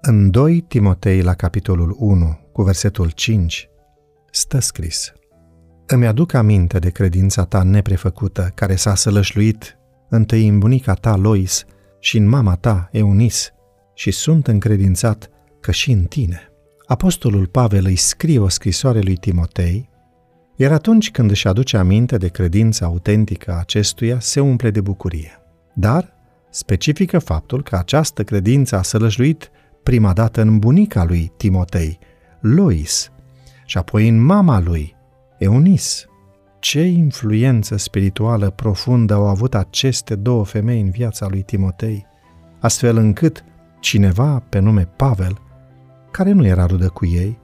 În 2 Timotei, la capitolul 1, cu versetul 5, stă scris Îmi aduc aminte de credința ta neprefăcută, care s-a sălășluit întâi în bunica ta Lois și în mama ta Eunis, și sunt încredințat că și în tine. Apostolul Pavel îi scrie o scrisoare lui Timotei, iar atunci când își aduce aminte de credința autentică a acestuia, se umple de bucurie. Dar specifică faptul că această credință a sălășluit prima dată în bunica lui Timotei, Lois, și apoi în mama lui, Eunis. Ce influență spirituală profundă au avut aceste două femei în viața lui Timotei, astfel încât cineva pe nume Pavel, care nu era rudă cu ei,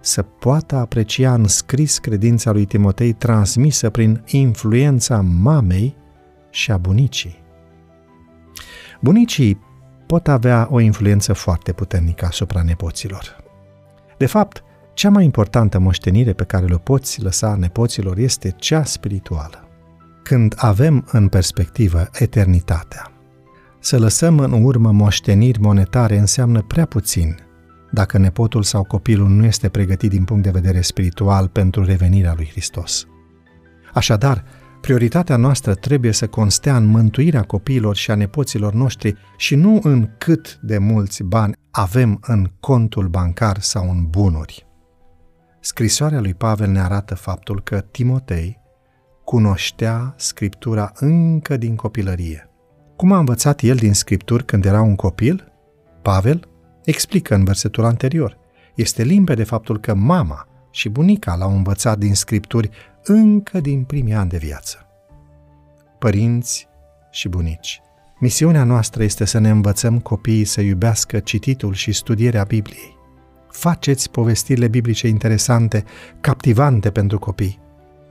să poată aprecia în scris credința lui Timotei transmisă prin influența mamei și a bunicii. Bunicii pot avea o influență foarte puternică asupra nepoților. De fapt, cea mai importantă moștenire pe care le poți lăsa nepoților este cea spirituală. Când avem în perspectivă eternitatea, să lăsăm în urmă moșteniri monetare înseamnă prea puțin dacă nepotul sau copilul nu este pregătit din punct de vedere spiritual pentru revenirea lui Hristos. Așadar, prioritatea noastră trebuie să constea în mântuirea copiilor și a nepoților noștri și nu în cât de mulți bani avem în contul bancar sau în bunuri. Scrisoarea lui Pavel ne arată faptul că Timotei cunoștea Scriptura încă din copilărie. Cum a învățat el din Scripturi când era un copil? Pavel explică în versetul anterior. Este limpede faptul că mama și bunica l-au învățat din Scripturi încă din primii ani de viață. Părinți și bunici, misiunea noastră este să ne învățăm copiii să iubească cititul și studierea Bibliei. Faceți povestirile biblice interesante, captivante pentru copii.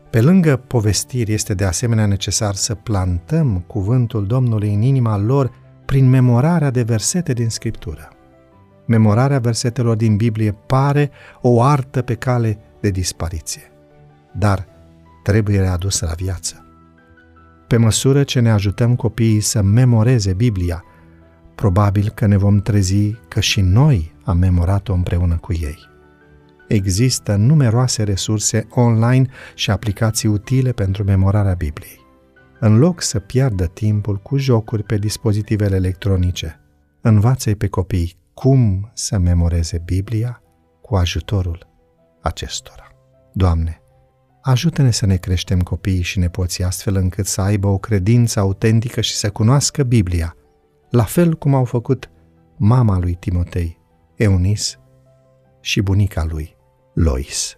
Pe lângă povestiri este de asemenea necesar să plantăm cuvântul Domnului în inima lor prin memorarea de versete din Scriptură. Memorarea versetelor din Biblie pare o artă pe cale de dispariție, dar trebuie readusă la viață. Pe măsură ce ne ajutăm copiii să memoreze Biblia, probabil că ne vom trezi că și noi am memorat-o împreună cu ei. Există numeroase resurse online și aplicații utile pentru memorarea Bibliei. În loc să piardă timpul cu jocuri pe dispozitivele electronice, învață pe copii cum să memoreze Biblia cu ajutorul acestora. Doamne, ajută-ne să ne creștem copiii și nepoții astfel încât să aibă o credință autentică și să cunoască Biblia, la fel cum au făcut mama lui Timotei, Eunis, și bunica lui, Lois.